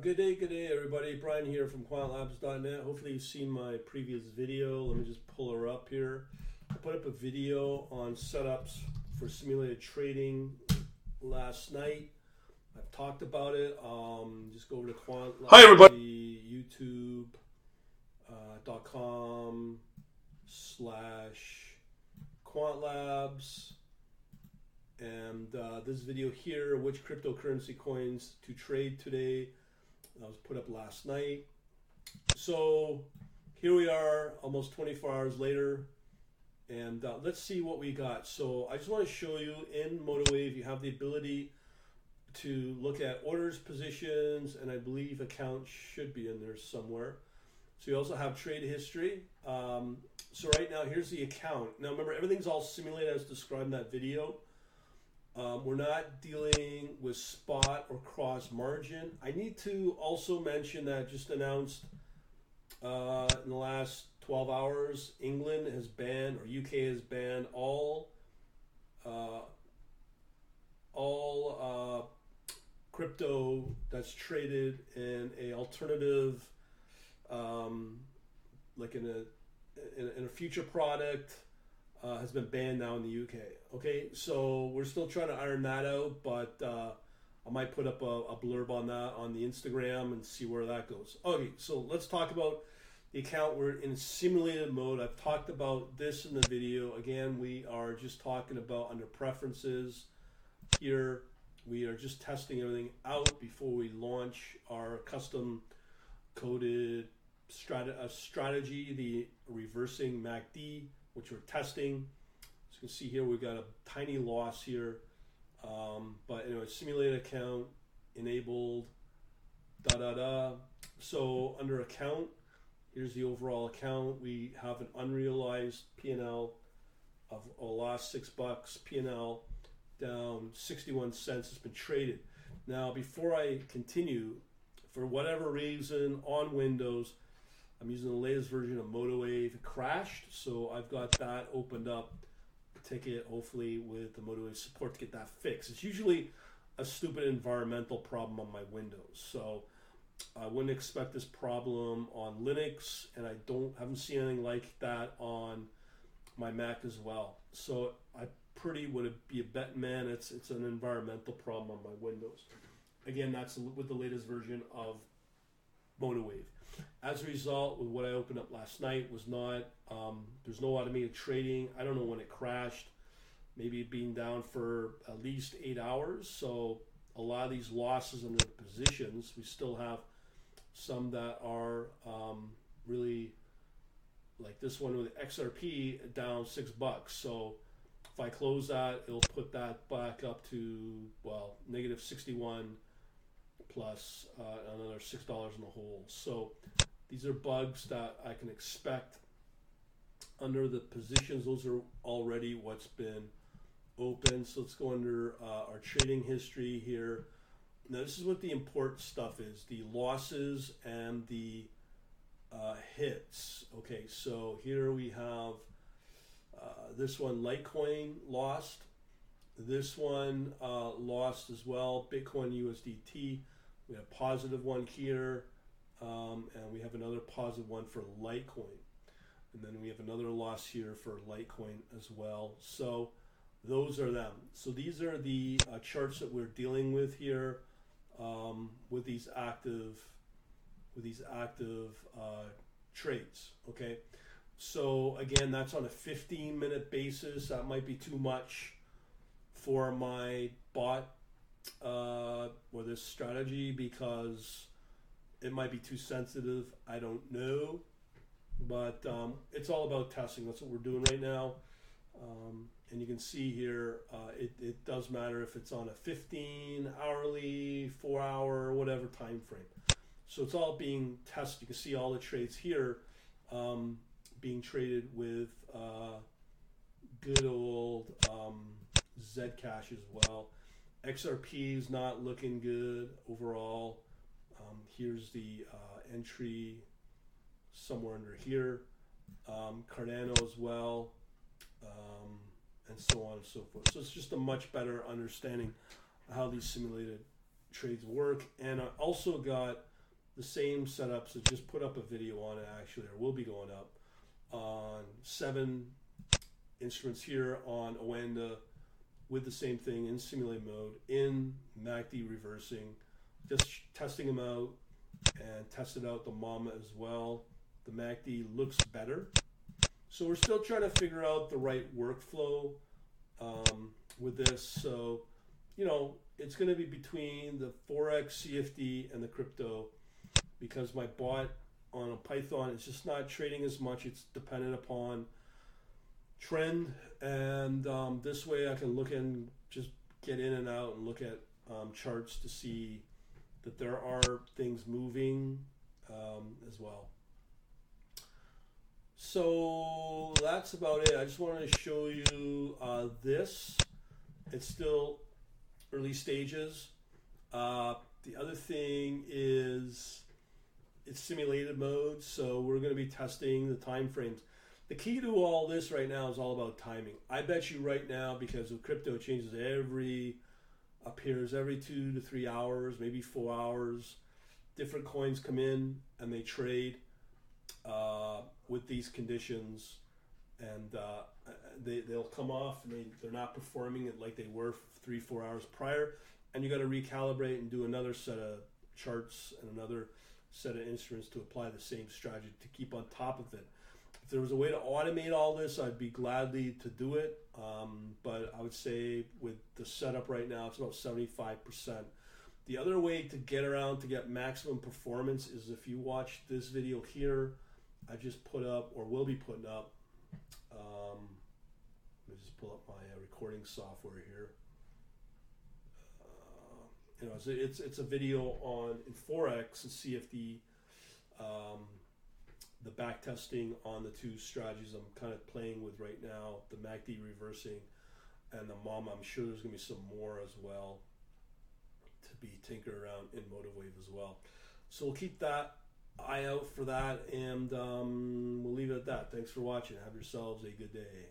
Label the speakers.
Speaker 1: good day, good day, everybody. Brian here from quantlabs.net. Hopefully, you've seen my previous video. Let me just pull her up here. I put up a video on setups for simulated trading last night. I've talked about it. Um, just go over to quant.
Speaker 2: Hi, everybody.
Speaker 1: YouTube.com uh, slash quantlabs. And uh, this video here, which cryptocurrency coins to trade today, that was put up last night. So here we are, almost 24 hours later, and uh, let's see what we got. So I just want to show you in MotiveWave, you have the ability to look at orders, positions, and I believe accounts should be in there somewhere. So you also have trade history. Um, so right now, here's the account. Now remember, everything's all simulated as described in that video. Um, we're not dealing with spot or cross margin. I need to also mention that just announced uh, in the last 12 hours, England has banned or UK has banned all uh, all uh, crypto that's traded in a alternative, um, like in a in, in a future product uh, has been banned now in the UK. Okay, so we're still trying to iron that out, but uh, I might put up a, a, blurb on that on the Instagram and see where that goes. Okay, so let's talk about the account. We're in simulated mode. I've talked about this in the video. Again, we are just talking about under preferences here. We are just testing everything out before we launch our custom coded strat- uh, strategy, the reversing MACD which we're testing. As you can see here, we've got a tiny loss here. Um, but anyway, simulated account enabled, da da da. So under account, here's the overall account. We have an unrealized P&L of a loss six bucks. P&L down 61 cents. It's been traded. Now, before I continue, for whatever reason on Windows, I'm using the latest version of MotiveWave. It crashed, so I've got that opened up. Ticket, hopefully, with the MotiveWave support to get that fixed. It's usually a stupid environmental problem on my Windows, so I wouldn't expect this problem on Linux, and I don't haven't seen anything like that on my Mac as well. So I pretty would be a bet man. It's it's an environmental problem on my Windows. Again, that's with the latest version of MotiveWave. As a result, with what I opened up last night was not um, there's no automated trading. I don't know when it crashed. Maybe it being down for at least eight hours. So a lot of these losses in the positions, we still have some that are um, really like this one with XRP down six bucks. So if I close that, it'll put that back up to well negative sixty one plus uh, another six dollars in the hole. So these are bugs that I can expect under the positions. Those are already what's been open. So let's go under uh, our trading history here. Now this is what the important stuff is: the losses and the uh, hits. Okay, so here we have uh, this one, Litecoin lost. This one uh, lost as well. Bitcoin USDT we have positive one here, um, and we have another positive one for Litecoin. And then we have another loss here for Litecoin as well. So those are them. So these are the uh, charts that we're dealing with here um, with these active with these active uh, trades. Okay. So again, that's on a 15 minute basis. That might be too much for my bot uh, or this strategy because it might be too sensitive. I don't know. But um, it's all about testing. That's what we're doing right now. Um, and you can see here, uh, it, it does matter if it's on a 15 hourly, four hour, whatever time frame. So it's all being tested. You can see all the trades here um, being traded with uh, good old um, Zcash as well. XRP is not looking good overall. Um, here's the uh, entry somewhere under here. Um, Cardano as well, um, and so on and so forth. So it's just a much better understanding how these simulated trades work. And I also got the same setups. I just put up a video on it actually, or will be going up on seven instruments here on Oanda with the same thing in simulate mode in MACD reversing, just testing them out and tested out the MAMA as well. The MACD looks better. So we're still trying to figure out the right workflow um, with this. So, you know, it's going to be between the Forex CFD and the crypto because my bot on a Python is just not trading as much. It's dependent upon trend, and um, this way I can look and just get in and out and look at um, charts to see that there are things moving um, as well. So that's about it. I just wanted to show you uh, this. It's still early stages. Uh, the other thing is it's simulated mode, so we're going to be testing the time frames. The key to all this right now is all about timing. I bet you right now, because of crypto changes every appears every two to three hours, maybe four hours. Different coins come in and they trade uh, with these conditions, and uh, they they'll come off and they they're not performing it like they were three four hours prior, and you got to recalibrate and do another set of charts and another set of instruments to apply the same strategy to keep on top of it. If there was a way to automate all this, I'd be gladly to do it. Um, but I would say with the setup right now, it's about 75%. The other way to get around to get maximum performance is if you watch this video here, I just put up or will be putting up. Um, let me just pull up my uh, recording software here. Uh, you know, it's, it's, it's a video on in forex and CFD. Um, the back testing on the two strategies I'm kind of playing with right now, the MACD reversing and the mom. I'm sure there's going to be some more as well to be tinkered around in MotiveWave as well. So we'll keep that eye out for that, and um, we'll leave it at that. Thanks for watching. Have yourselves a good day.